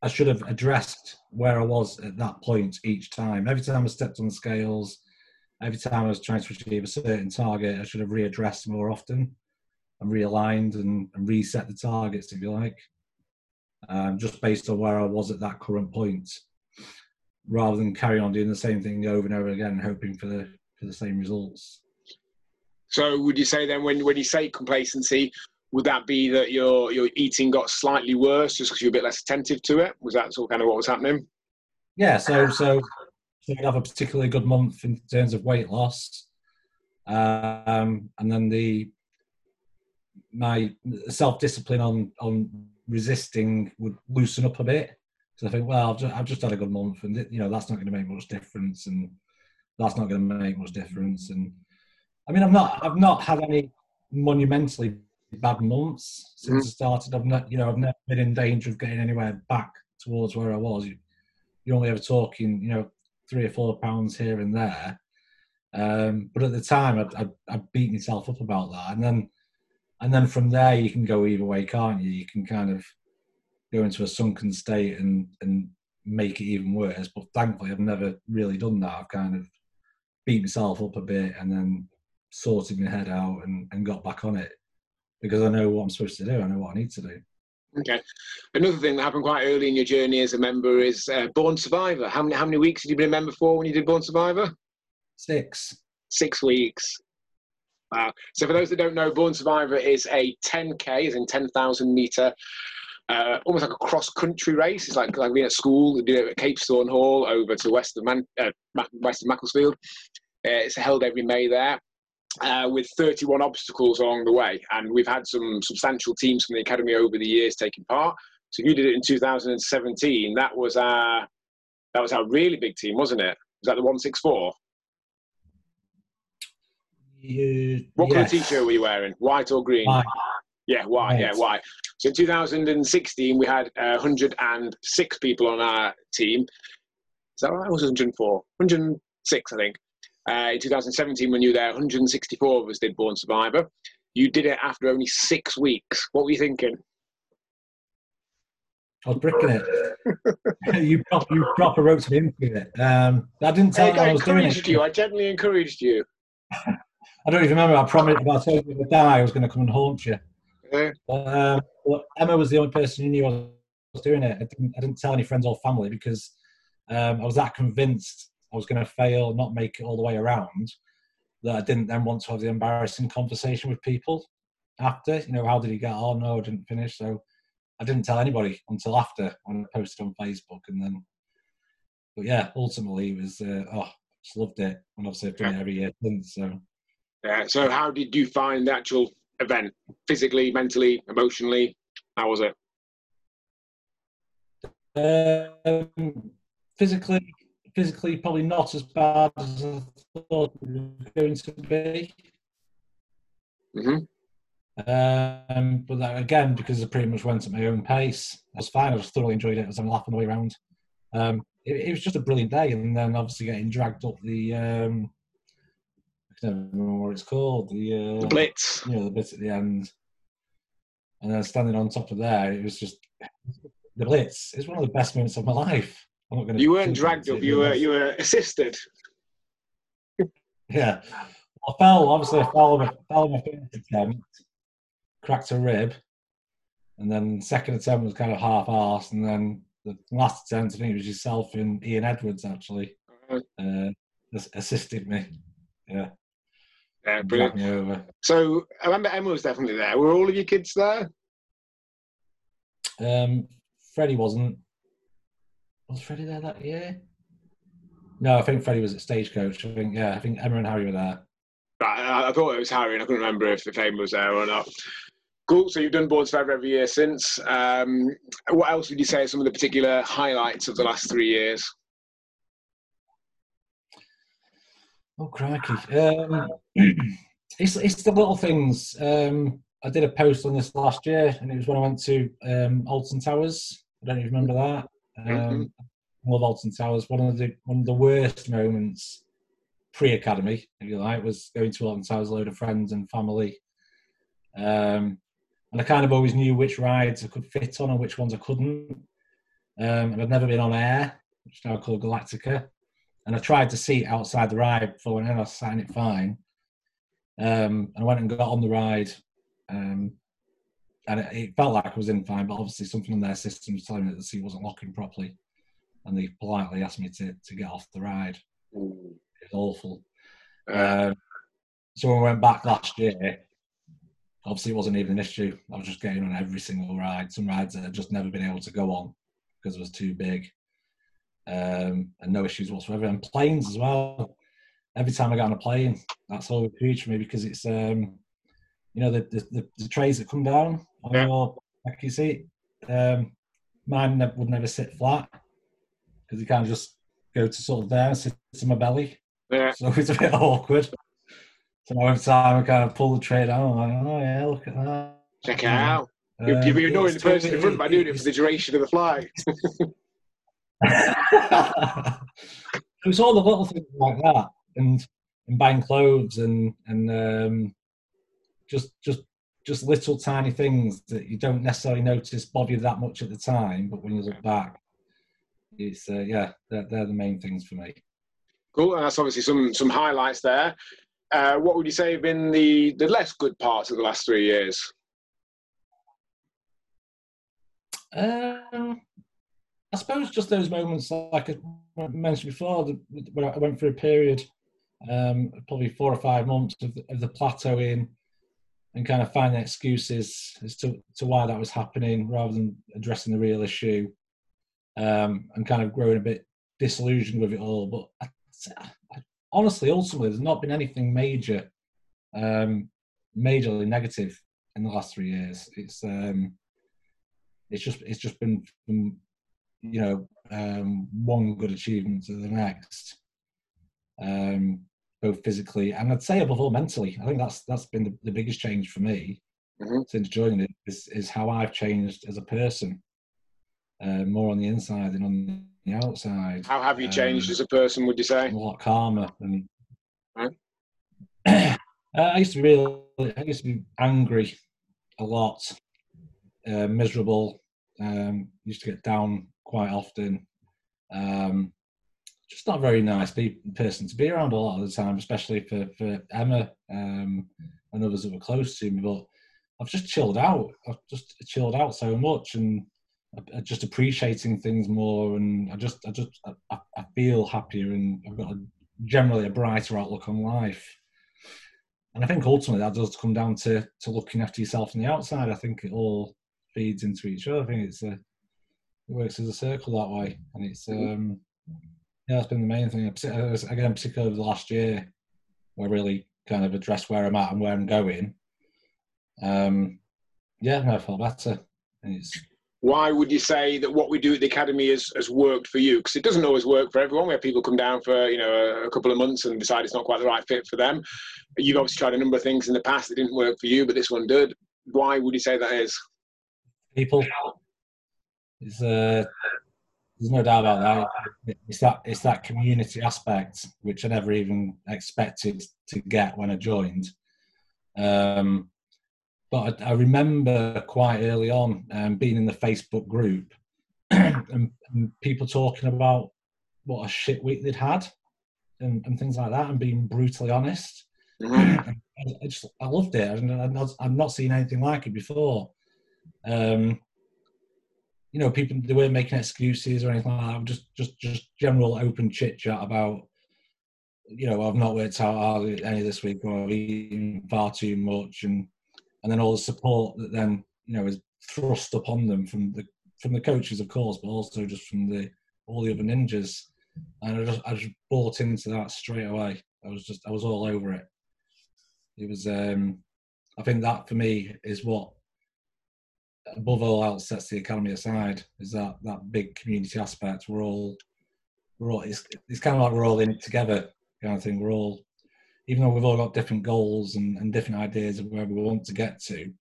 I should have addressed where I was at that point each time. Every time I stepped on the scales, every time I was trying to achieve a certain target, I should have readdressed more often and realigned and, and reset the targets, if you like, um, just based on where I was at that current point rather than carry on doing the same thing over and over again, hoping for the for the same results. So, would you say then, when when you say complacency, would that be that your your eating got slightly worse just because you're a bit less attentive to it? Was that sort of kind of what was happening? Yeah. So so so you have a particularly good month in terms of weight loss. um, and then the my self discipline on on resisting would loosen up a bit. So I think, well, I've just, I've just had a good month, and you know that's not going to make much difference, and that's not going to make much difference. And I mean, I've not I've not had any monumentally bad months since mm. I started. I've not, you know, I've never been in danger of getting anywhere back towards where I was. You, you're only ever talking, you know, three or four pounds here and there. Um, but at the time, I'd, I'd, I'd beat myself up about that, and then and then from there you can go either way, can't you? You can kind of go into a sunken state and and make it even worse. But thankfully, I've never really done that. I've kind of beat myself up a bit and then sorted my head out and, and got back on it because I know what I'm supposed to do. I know what I need to do. Okay. Another thing that happened quite early in your journey as a member is uh, Born Survivor. How many how many weeks had you been a member for when you did Born Survivor? Six. Six weeks. Wow. So for those that don't know, Born Survivor is a 10k, is in 10,000 meter, uh, almost like a cross country race. It's like like being at school. We do it at Capesthorne Hall over to west of Man, uh, west of Macclesfield. Uh, it's held every May there uh, with 31 obstacles along the way. And we've had some substantial teams from the academy over the years taking part. So you did it in 2017. That was our that was our really big team, wasn't it? Was that the 164? You, what yes. colour t-shirt were you wearing? White or green? White. Yeah, white. Yeah, why? So in 2016, we had uh, 106 people on our team. Is that right? It was 104? 106, I think. Uh, in 2017, when you were there, 164 of us did Born Survivor. You did it after only six weeks. What were you thinking? I was bricking it. you proper, you proper roped me into it. Um, I didn't tell I, you I, I was doing it. you. I gently encouraged you. I don't even remember. I promised if I told you the day I was going to come and haunt you. Yeah. But, um, well, Emma was the only person who knew I was doing it. I didn't, I didn't tell any friends or family because um, I was that convinced I was going to fail, not make it all the way around, that I didn't then want to have the embarrassing conversation with people after. You know, how did he get on? No, I didn't finish. So I didn't tell anybody until after when I posted on Facebook. And then, but yeah, ultimately it was, uh, oh, just loved it. And obviously I've done it every year since. So, yeah. So how did you find the actual event? Physically, mentally, emotionally? How was it? Um, physically, physically probably not as bad as I thought it was going to be. Mm-hmm. Um, but that, again, because I pretty much went at my own pace, I was fine. I was thoroughly enjoyed it as I'm laughing the way around. Um, it, it, was just a brilliant day, and then obviously getting dragged up the um, I can't remember what it's called the, uh, the blitz. You know, the bit at the end, and then standing on top of there, it was just the blitz. It's one of the best moments of my life you weren't dragged up. You were you were assisted. yeah, I fell. Obviously, I fell on my, fell on my first attempt, cracked a rib, and then second attempt was kind of half-assed, and then the last attempt, I think it was yourself and Ian Edwards actually uh, assisted me. Yeah. Yeah, brilliant. So I remember Emma was definitely there. Were all of your kids there? Um, Freddie wasn't. Was Freddie there that year? No, I think Freddie was at Stagecoach. I think yeah, I think Emma and Harry were there. I, I thought it was Harry, and I couldn't remember if, the Emma was there or not. Cool. So you've done Born Survivor every year since. Um, what else would you say are some of the particular highlights of the last three years? Oh crikey! Um, it's it's the little things. Um, I did a post on this last year, and it was when I went to um, Alton Towers. I don't even remember that. Um, mm-hmm. Love Alton Towers. One of the one of the worst moments pre-academy, if you like, was going to Alton Towers, a load of friends and family. Um, and I kind of always knew which rides I could fit on and which ones I couldn't. Um, and I'd never been on air, which now called Galactica. And I tried to see outside the ride before and. I was sat it fine. Um, and I went and got on the ride. Um, and it, it, felt like I was in fine, but obviously something in their system was telling me that the seat wasn't locking properly, and they politely asked me to to get off the ride. Ooh. It was awful. Um, so when we went back last year, obviously it wasn't even an issue. I was just getting on every single ride. Some rides that I'd just never been able to go on because it was too big, um, and no issues whatsoever. And planes as well. every time I get on a plane, that's always huge for me because it's um, you know the the, the, trays that come down on Yeah. your back your seat. Um, mine ne- would never sit flat because you kind of just go to sort of there and sit to my belly. Yeah. So it's a bit awkward. So every time I kind of pull the tray down, I'm like, oh yeah, look at that. Check it out. Um, You're, you're annoying the person in front by doing it for the duration of the flight. it's all the little things like that, and and buying clothes and and um, just just just little tiny things that you don't necessarily notice bother you that much at the time, but when you look back, it's uh, yeah, they're, they're the main things for me. Cool, and that's obviously some some highlights there. Uh, what would you say have been the the less good parts of the last three years? Um, I suppose just those moments, like I mentioned before, when I went through a period, um, probably four or five months of the, of the plateauing and kind of finding excuses as to, to why that was happening rather than addressing the real issue um, and kind of growing a bit disillusioned with it all. But I, I, honestly, ultimately, there's not been anything major, um, majorly negative in the last three years. It's um, it's just it's just been you know um, one good achievement to the next, um, both physically and I'd say above all mentally. I think that's that's been the, the biggest change for me Mhm. since joining it is is how I've changed as a person, uh, more on the inside than on the outside. How have you changed Um, as a person? Would you say? a lot calmer and Right. uh, I used to be really I used to be angry a lot uh, miserable um, used to get down quite often. Um, just not very nice pe- person to be around a lot of the time especially for, for Emma um, and others that were close to me but I've just chilled out. I've just chilled out so much and just appreciating things more and I just I just I- I feel happier and I've got a, generally a brighter outlook on life. And I think ultimately that does come down to to looking after yourself on the outside. I think it all feeds into each other. I think it's a it works as a circle that way and it's um yeah that's been the main thing Partic- again particularly over the last year where I really kind of addressed where I'm at and where I'm going um yeah I feel better and it's Why would you say that what we do at the academy has, has worked for you? Because it doesn't always work for everyone. We have people come down for you know a, a couple of months and decide it's not quite the right fit for them. You've obviously tried a number of things in the past that didn't work for you, but this one did. Why would you say that is? people. It's, uh, there's no doubt about that. It's that it's that community aspect which I never even expected to get when I joined. Um, but I, I remember quite early on um, being in the Facebook group and, and people talking about what a shit week they'd had and, and things like that, and being brutally honest. Mhm. I, I just I loved it. and I've not, I've not seen anything like it before. Um, you know, people they weren't making excuses or anything like that. Just just just general open chit chat about. You know, I've not worked out hardly any this week, or I've eaten far too much, and and then all the support that then you know is thrust upon them from the from the coaches, of course, but also just from the all the other ninjas. And I just I just bought into that straight away. I was just I was all over it. It was um I think that for me is what above all else sets the academy aside is that that big community aspect. We're all we're all it's, it's kind of like we're all in it together kind of thing. We're all even though we've all got different goals and, and different ideas of where we want to get to,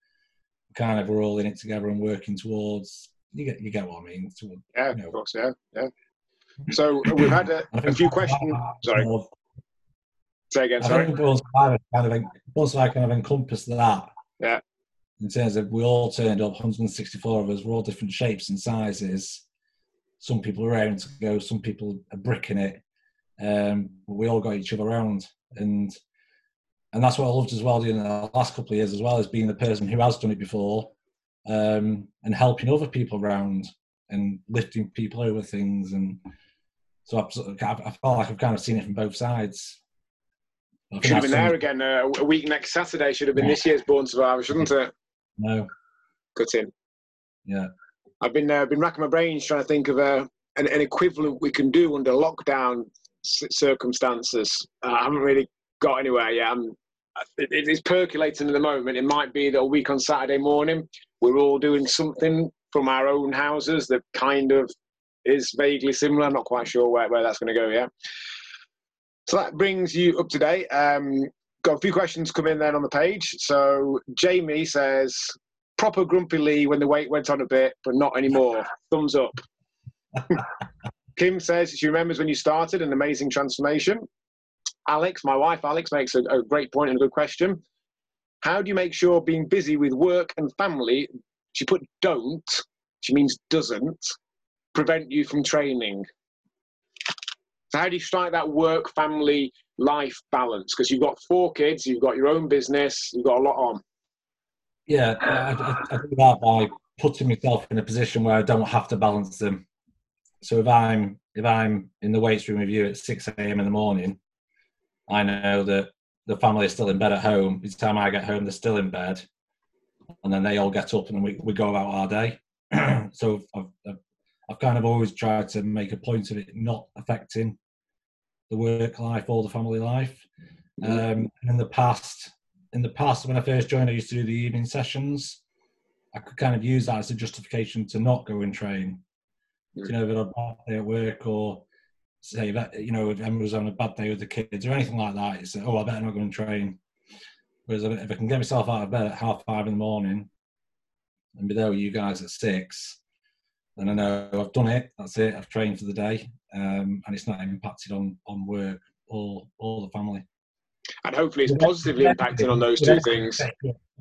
kind of we're all in it together and working towards you get you get what I mean. To, Yeah, No. of course, yeah, yeah. So uh, we've had a, think few questions. Sorry, of- say again. I Sorry. think Born Survivor kind of en- Bulls kind of encompassed that. Yeah. In terms of we all turned up, 164 of us, we're all different shapes and sizes. Some people are raring to go, some people are bricking it. Um, but we all got each other around, and and that's what I loved as well during the last couple of years as well as being the person who has done it before, um, and helping other people around and lifting people over things. And so I've, I felt like I've kind of seen it from both sides. I Should have been there again. Uh, a week next Saturday should have been this year's Born Survivor, shouldn't it? No, Cut in. yeah. I've been uh, been racking my brains trying to think of a, an, an equivalent we can do under lockdown circumstances. Uh, I haven't really got anywhere yet. I'm, it, it's percolating at the moment. It might be that a week on Saturday morning we're all doing something from our own houses that kind of is vaguely similar. I'm not quite sure where, where that's going to go yet. So that brings you up to date. Um, got a few questions come in then on the page. So Jamie says, proper Grumpy Lee when the weight went on a bit, but not anymore. Thumbs up. Kim says she remembers when you started, an amazing transformation. Alex, my wife Alex, makes a, a great point and a good question. How do you make sure being busy with work and family, she put don't, she means doesn't, prevent you from training? So how do you strike that work family life balance? Because you've got four kids, you've got your own business, you've got a lot on. Yeah, I, I, I do that by putting myself in a position where I don't have to balance them. So if I'm if I'm in the weights room with you at six a.m. in the morning, I know that the family is still in bed at home. The time I get home, they're still in bed, and then they all get up and we, we go about our day. so I've, I've, I've kind of always tried to make a point of it not affecting the work life or the family life. Um, and in the past, in the past when I first joined, I used to do the evening sessions. I could kind of use that as a justification to not go and train. You know, if I had a bad day at work or say that you know if Emma was on a bad day with the kids or anything like that, it's oh I better not go and train. Whereas if I can get myself out of bed at half five in the morning and be there with you guys at six, then I know I've done it. That's it. I've trained for the day, um, and it's not impacted on on work or or the family. And hopefully, it's positively impacted on those two things.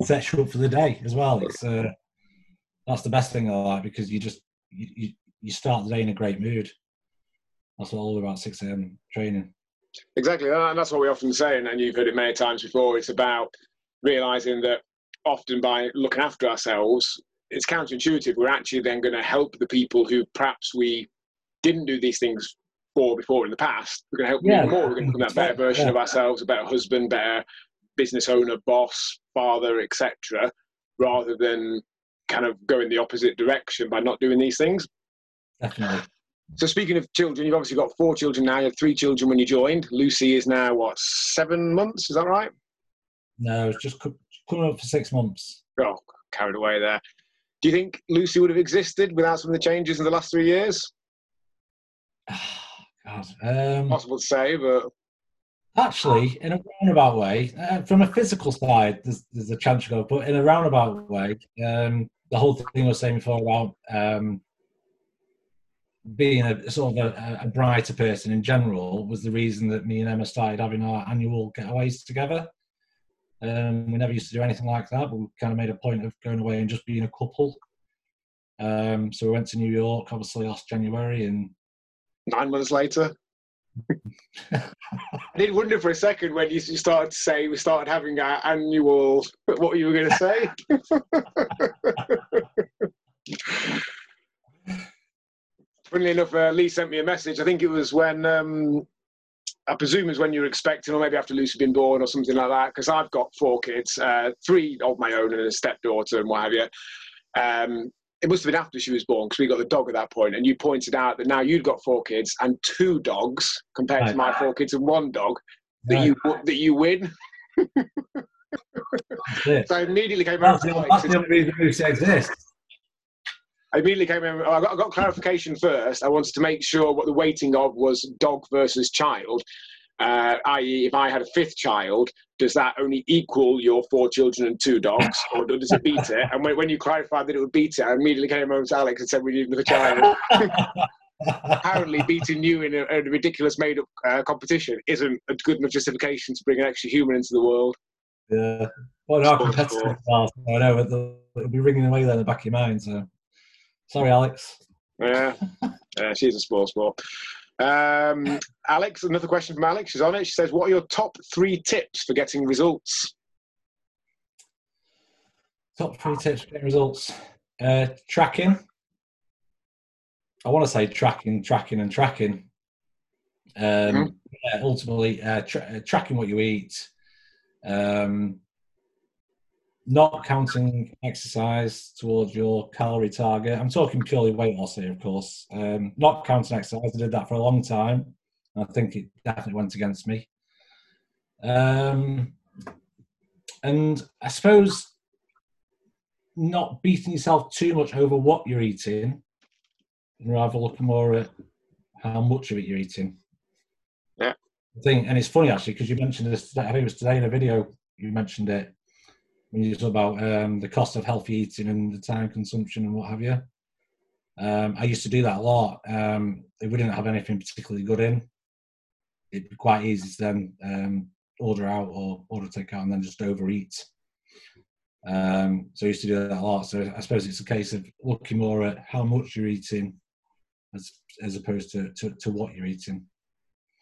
Set you up for the day as well. It's uh, that's the best thing I like because you just you, you, you start the day in a great mood. That's all about six a.m. training. Exactly, and that's what we often say, and you've heard it many times before. It's about realizing that often by looking after ourselves, it's counterintuitive. We're actually then going to help the people who perhaps we didn't do these things for before in the past. We're going to help yeah. them more. We're going to become that better version yeah. of ourselves, a better husband, better business owner, boss, father, etc., rather than kind of going the opposite direction by not doing these things. Definitely. So speaking of children, you've obviously got four children now. You had three children when you joined. Lucy is now what seven months? Is that right? No, it's just coming up for six months. Oh, carried away there. Do you think Lucy would have existed without some of the changes in the last three years? God, um, possible to say, but actually, in a roundabout way, uh, from a physical side, there's, there's a chance to go. But in a roundabout way, um, the whole thing I was saying before about um, being a sort of a, a, brighter person in general was the reason that me and Emma started having our annual getaways together. Um, we never used to do anything like that, but we kind of made a point of going away and just being a couple. Um, so we went to New York, obviously last January, and nine months later. I did wonder for a second when you started to say we started having our annual. What you were going to say? Funnily enough, uh, Lee sent me a message. I think it was when um, I presume is when you're expecting, or maybe after Lucy been born, or something like that. Because I've got four kids, uh, three of my own, and a stepdaughter, and what have you. Um, it must have been after she was born because we got the dog at that point, and you pointed out that now you'd got four kids and two dogs compared right. to my four kids and one dog that right. you that you win. so I immediately came that's The, that's the only reason Lucy exists. I immediately came in. I got, I got clarification first. I wanted to make sure what the weighting of was dog versus child. Uh, i.e., if I had a fifth child, does that only equal your four children and two dogs, or does it beat it? And when, when you clarified that it would beat it, I immediately came home to Alex and said we need another child. Apparently, beating you in a, a ridiculous made-up uh, competition isn't a good enough justification to bring an extra human into the world. Yeah, well, our competitors are. I know it'll be ringing away there in the back of your mind. So. Sorry, Alex. Yeah, yeah she's a sports sport. Um, Alex, another question from Alex. She's on it. She says, "What are your top three tips for getting results?" Top three tips for getting results: uh, tracking. I want to say tracking, tracking, and tracking. Um, mm-hmm. yeah, ultimately, uh, tra- uh, tracking what you eat. Um, not counting exercise towards your calorie target. I'm talking purely weight loss here, of course. Um, not counting exercise. I did that for a long time. I think it definitely went against me. Um, and I suppose not beating yourself too much over what you're eating, and rather looking more at how much of it you're eating. Yeah. Thing, and it's funny actually because you mentioned this. I think it was today in a video you mentioned it when you talk about um, the cost of healthy eating and the time consumption and what have you. Um, I used to do that a lot. Um, if we didn't have anything particularly good in, it'd be quite easy to then um, order out or order takeout and then just overeat. Um, so I used to do that a lot. So I suppose it's a case of looking more at how much you're eating as as opposed to, to, to what you're eating.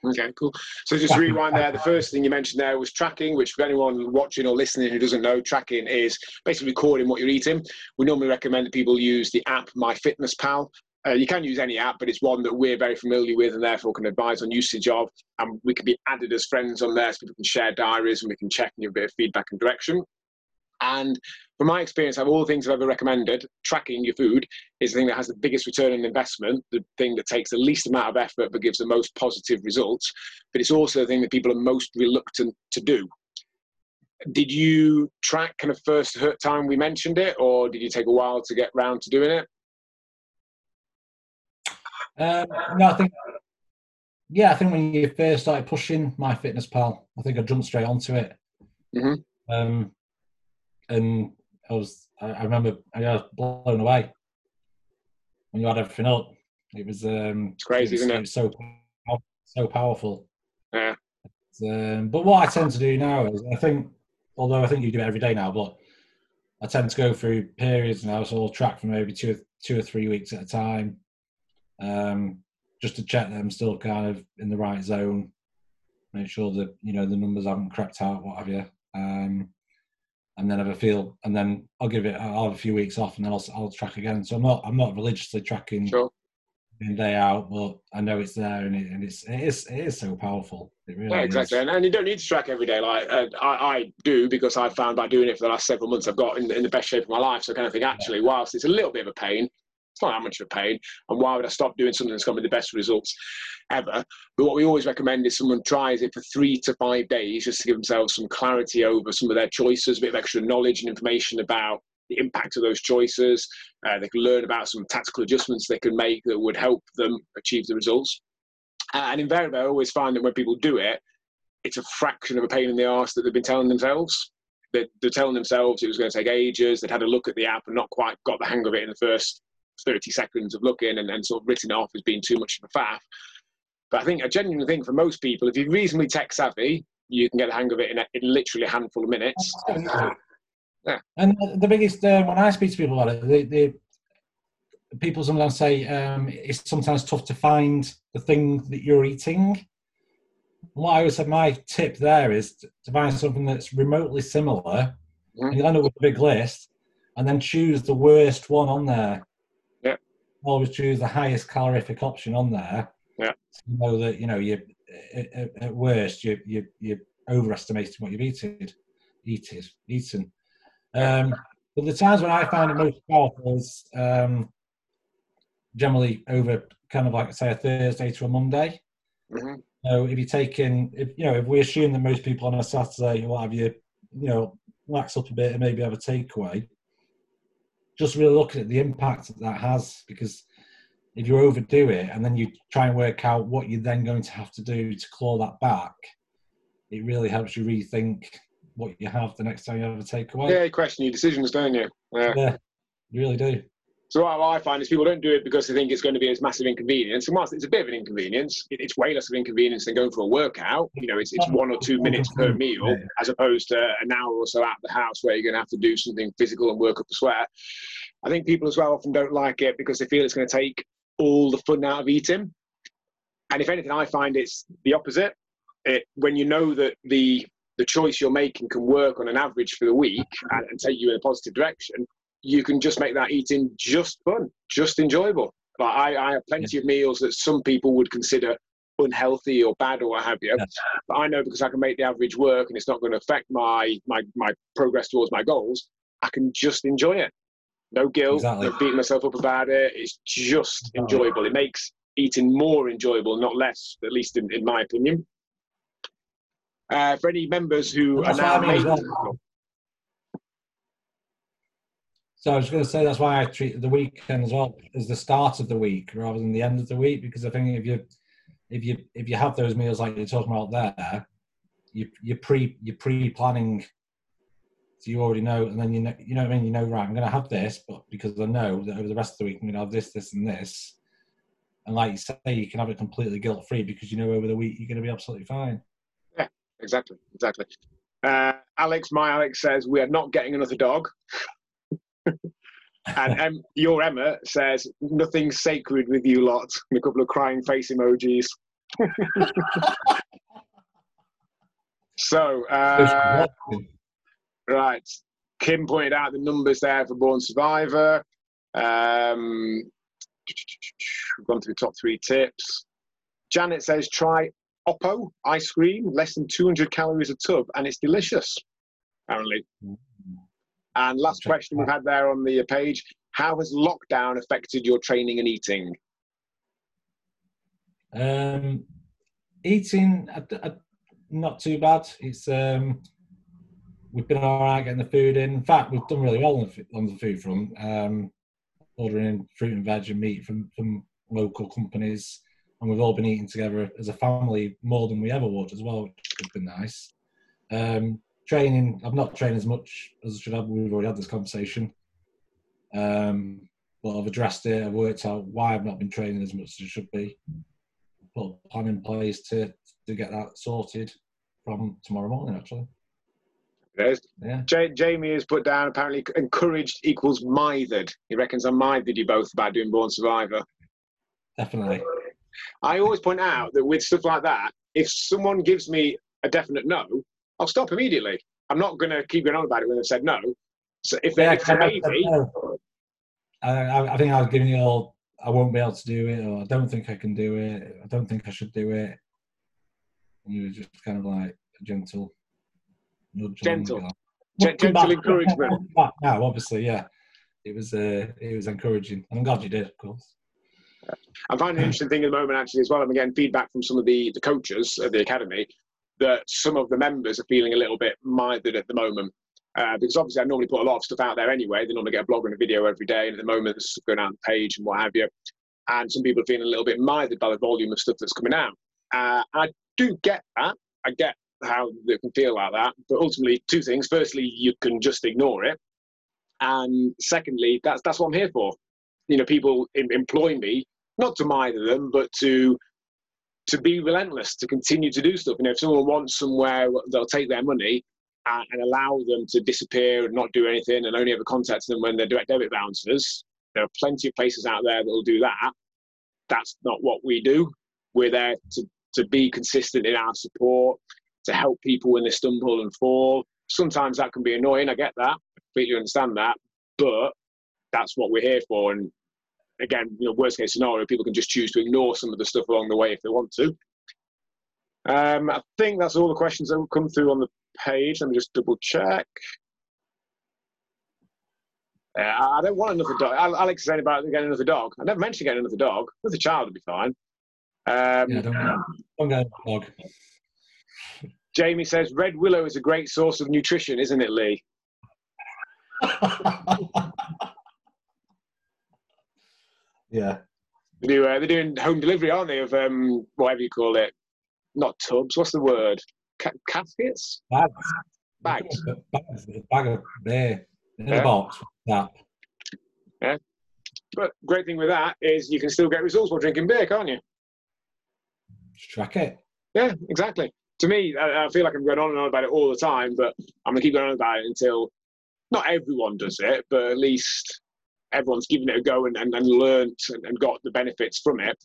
Okay, cool. So just rewind there. The first thing you mentioned there was tracking, which for anyone watching or listening who doesn't know, tracking is basically recording what you're eating. We normally recommend that people use the app MyFitnessPal. Uh, you can use any app, but it's one that we're very familiar with and therefore can advise on usage of. And we can be added as friends on there so people can share diaries and we can check and give a bit of feedback and direction. And from my experience, of all the things I've ever recommended, tracking your food is the thing that has the biggest return on investment, the thing that takes the least amount of effort but gives the most positive results. But it's also the thing that people are most reluctant to do. Did you track kind of first time we mentioned it, or did you take a while to get round to doing it? Um, no, I think, yeah, I think when you first started pushing MyFitnessPal, I think I jumped straight onto it. Mm-hmm. Um, and I was, I, I remember I was blown away when you had everything up. It was, um, it's crazy, it was, isn't it? it so, so powerful. Yeah. Um, but what I tend to do now is, I think, although I think you do it every day now, but I tend to go through periods now, so I'll track for maybe two, two or three weeks at a time, um, just to check that I'm still kind of in the right zone, make sure that you know the numbers haven't crept out, what have you. Um, and then if I feel, and then I'll give it, I'll have a few weeks off, and then I'll, I'll track again. So I'm not, I'm not religiously tracking Sure. day in day out, but I know it's there, and, it, and it's, it is, it is so powerful. It really Yeah, exactly. is. And, and you don't need to track every day. Like uh, I, I do because I've found by doing it for the last several months, I've got in, in the best shape of my life. So I kind of think, actually, whilst it's a little bit of a pain, it's not that much of a pain. And why would I stop doing something that's going to be the best results ever? But what we always recommend is someone tries it for three to five days just to give themselves some clarity over some of their choices, a bit of extra knowledge and information about the impact of those choices. Uh, they can learn about some tactical adjustments they can make that would help them achieve the results. Uh, and invariably, I always find that when people do it, it's a fraction of a pain in the arse that they've been telling themselves. They're, they're telling themselves it was going to take ages. They'd had a look at the app and not quite got the hang of it in the first 30 seconds of looking and then sort of written off as being too much of a faff. But I think I genuinely think for most people, if you're reasonably tech savvy, you can get the hang of it in, a, in literally a handful of minutes. Yeah. And the biggest, uh, when I speak to people about it, they, they people sometimes say um, it's sometimes tough to find the thing that you're eating. What I would say, my tip there is to find something that's remotely similar. Mhm. And you'll end up with a big list, and then choose the worst one on there. Always choose the highest calorific option on there. Yeah. So you know that you know you at, at- worst you you you're overestimating what you've eaten, eaten, eaten. Um, but the times when I find it most powerful is um, generally over kind of like say a Thursday to a Monday. Mhm. So if you're taking, if you know, if we assume that most people on a Saturday will have you, you know, lax up a bit and maybe have a takeaway, just really looking at the impact that that has because if you overdo it and then you try and work out what you're then going to have to do to claw that back, it really helps you rethink what you have the next time you have a takeaway. Yeah, you question your decisions, don't you? Yeah. Yeah, you really do. So what I find is people don't do it because they think it's going to be a massive inconvenience. And whilst it's a bit of an inconvenience, it's way less of an inconvenience than going for a workout. You know, it's, it's one or two minutes per meal as opposed to an hour or so out of the house where you're going to have to do something physical and work up a sweat. I think people as well often don't like it because they feel it's going to take all the fun out of eating. And if anything, I find it's the opposite. It, when you know that the the choice you're making can work on an average for the week and, and take you in a positive direction, you can just make that eating just fun, just enjoyable. Like I, I have plenty of meals that some people would consider unhealthy or bad or what have you. Yes. But I know because I can make the average work and it's not going to affect my my my progress towards my goals, I can just enjoy it. No guilt, Exactly. no beating myself up about it. It's just enjoyable. It makes eating more enjoyable, not less, at least in, in my opinion. Uh, for any members who That's are now made. So I was going to say that's why I treat the weekend as well as the start of the week rather than the end of the week because I think if you if you if you have those meals like you're talking about there, you you pre you pre planning, so you already know, and then you know you know what I mean. You know, right? I'm going to have this, but because I know that over the rest of the week I'm going to have this, this, and this, and like you say, you can have it completely guilt free because you know over the week you're going to be absolutely fine. Yeah, exactly, exactly. Uh, Alex, my Alex says we are not getting another dog. And um, your Emma says nothing sacred with you lot. And a couple of crying face emojis. so, uh, right. Kim pointed out the numbers there for Born Survivor. Um, we've gone through the top three tips. Janet says try Oppo ice cream, less than 200 calories a tub, and it's delicious, apparently. And last question we've had there on the page How has lockdown affected your training and eating? Um, eating, uh, uh, not too bad. It's um, we've been all right getting the food in. In fact, we've done really well on the, on the food front. Um, ordering fruit and veg and meat from from local companies, and we've all been eating together as a family more than we ever would as well, which has been nice. Um, training, I've not trained as much as I should have. We've already had this conversation. Um, but I've addressed it. I've worked out why I've not been training as much as I should be. Put a plan in place to to get that sorted from tomorrow morning. Actually, There's, yeah. Ja- Jamie has put down apparently encouraged equals mithered. He reckons I mithered you both about doing Born Survivor. Definitely. I always point out that with stuff like that, if someone gives me a definite no, I'll stop immediately. I'm not going to keep going on about it when they've said no. So if they're it's maybe, I, I, I think I was giving you all. I won't be able to do it, or I don't think I can do it. I don't think I should do it. And you were just kind of like a gentle, nudge Gentle. like, gentle back, encouragement. back Now, obviously, yeah, it was. Uh, it was encouraging. I'm glad you did, of course. I'm finding an interesting thing at the moment actually as well. I'm getting feedback from some of the, the coaches at the academy that some of the members are feeling a little bit mithered at the moment. Uh, because obviously I normally put a lot of stuff out there anyway. They normally get a blog and a video every day, and at the moment stuff going out on the page and what have you. And some people are feeling a little bit mithered by the volume of stuff that's coming out. Uh, I do get that. I get how they can feel like that. But ultimately, two things. Firstly, you can just ignore it, and secondly, that's that's what I'm here for. You know, people em- employ me not to mither them, but to to be relentless, to continue to do stuff. You know, if someone wants somewhere, they'll take their money and, and allow them to disappear and not do anything, and only ever contact them when their direct debit bounces. There are plenty of places out there that will do that. That's not what we do. We're there to to be consistent in our support, to help people when they stumble and fall. Sometimes that can be annoying. I get that. I completely understand that, but that's what we're here for. And again, you know, worst case scenario, people can just choose to ignore some of the stuff along the way if they want to. Um, I think that's all the questions that will come through on the page. Let me just double check. Uh, I don't want another dog. Al- Alex is saying about getting another dog. I never mentioned getting another dog. Another child would be fine. Um, Yeah, don't, don't go dog. Jamie says Red Willow is a great source of nutrition, isn't it, Lee? yeah. They do, uh, they're doing home delivery, aren't they, of um, whatever you call it? Not tubs. What's the word? Ca- caskets? Bags. Bags. Bags. Bag of beer in Yeah. a box. That. But great thing with that is you can still get results while drinking beer, can't you? Just track it. Yeah, exactly. To me, I, I feel like I'm going on and on about it all the time, but I'm going to keep going on about it until not everyone does it, but at least everyone's given it a go and, and, and learnt and, and got the benefits from it.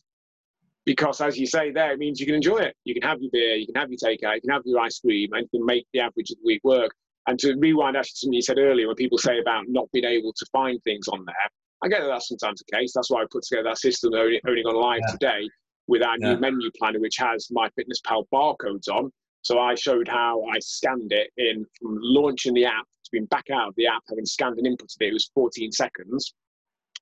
Because as you say there, it means you can enjoy it. You can have your beer, you can have your takeout, you can have your ice cream, and you can make the average of the week work. And to rewind actually to something you said earlier, when people say about not being able to find things on there, I get that that's sometimes the case. That's why I put together that system only, only gone live Yeah. today with our Yeah. new menu planner, which has MyFitnessPal barcodes on. So I showed how I scanned it in from launching the app being back out of the app, having scanned and inputted it. It was 14 seconds.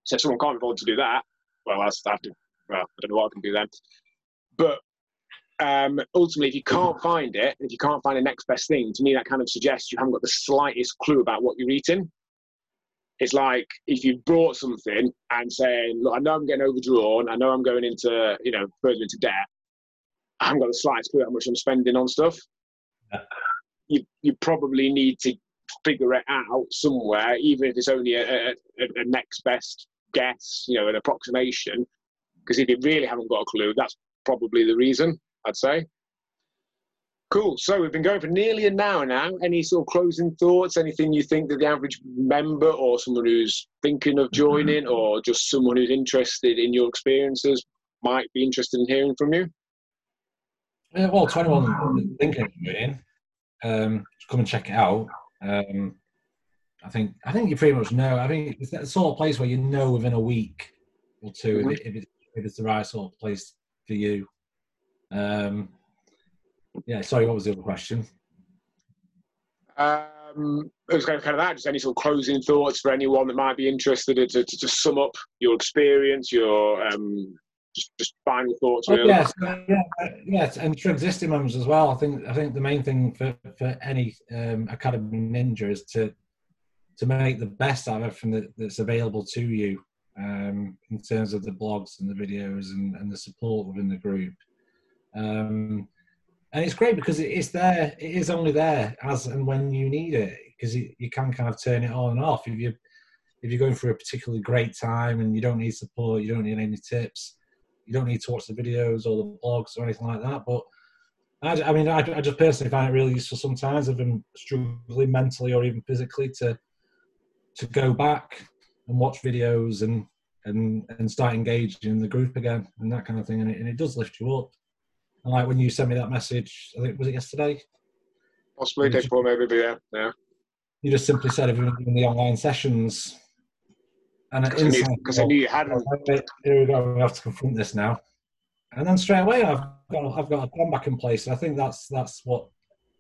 So if someone can't afford to do that, well, that's, I have to well, I don't know what I can do then. But um, ultimately, if you can't find it, if you can't find the next best thing, to me that kind of suggests you haven't got the slightest clue about what you're eating. It's like if you brought something and saying, "Look, I know I'm getting overdrawn. I know I'm going into, you know, further into debt. I haven't got the slightest clue how much I'm spending on stuff." You you probably need to figure it out somewhere, even if it's only a, a, a next best guess, you know, an approximation. Because if you really haven't got a clue, that's probably the reason. I'd say. Cool. So we've been going for nearly an hour now. Any sort of closing thoughts? Anything you think that the average member or someone who's thinking of joining mm-hmm. or just someone who's interested in your experiences might be interested in hearing from you? Yeah, well, to anyone thinking of joining, um, come and check it out. Um, I think I think you pretty much know. I think it's that sort of place where you know within a week or 2 mm-hmm. if, it, if, it's, if it's the right sort of place for you. Um, yeah, sorry, what was the other question? Um, it was kind of, kind of that. Just any sort of closing thoughts for anyone that might be interested to, to, to sum up your experience, your um, just, just final thoughts. Oh, yes, yeah, yes, and for existing members as well. I think I think the main thing for for any um, academy ninja is to to make the best out of everything that, that's available to you um, in terms of the blogs and the videos and, and the support within the group. Um, and it's great because it's there. It is only there as and when you need it because you can kind of turn it on and off if you if you're going through a particularly great time and you don't need support, you don't need any tips, you don't need to watch the videos or the blogs or anything like that. But I, I mean, I, I, just personally find it really useful sometimes if I'm struggling mentally or even physically to to go back and watch videos and and and start engaging in the group again and that kind of thing, and it, and it does lift you up. And like when you sent me that message, I think was it yesterday? Possibly day before, maybe, but yeah, yeah. You just simply said, "Have you been doing the online sessions?" And because I, I, knew you hadn't. Here we go. We have to confront this now. And then straight away, I've got I've got a plan back in place. I think that's that's what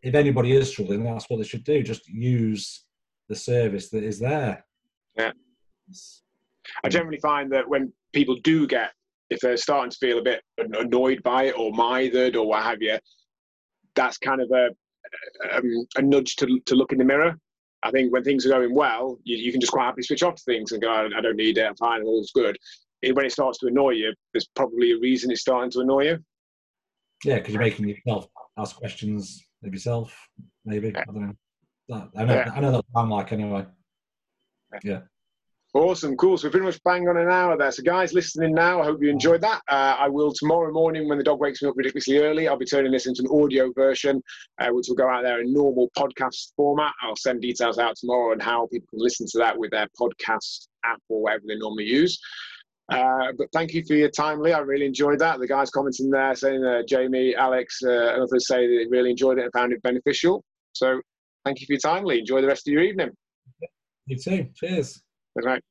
if anybody is struggling, that's what they should do. Just use the service that is there. Yeah. I generally find that when people do get if they're starting to feel a bit annoyed by it or mithered or what have you, that's kind of a um, a nudge to to look in the mirror. I think when things are going well, you, you can just quite happily switch off to things and go, I don't need it, I'm fine, all's good. When it starts to annoy you, there's probably a reason it's starting to annoy you. Yeah, because you're making yourself ask questions of yourself, maybe. Yeah. I don't know. I know, yeah. I know that I'm like anyway. Yeah. Awesome, cool. So we're pretty much bang on an hour there. So guys listening now, I hope you enjoyed that. Uh, I will tomorrow morning when the dog wakes me up ridiculously early, I'll be turning this into an audio version, uh, which will go out there in normal podcast format. I'll send details out tomorrow on how people can listen to that with their podcast app or whatever they normally use. Uh, but thank you for your time, Lee. I really enjoyed that. The guys commenting there saying uh, Jamie, Alex, uh, and others say they really enjoyed it and found it beneficial. So thank you for your time, Lee. Enjoy the rest of your evening. You too. Cheers. Night.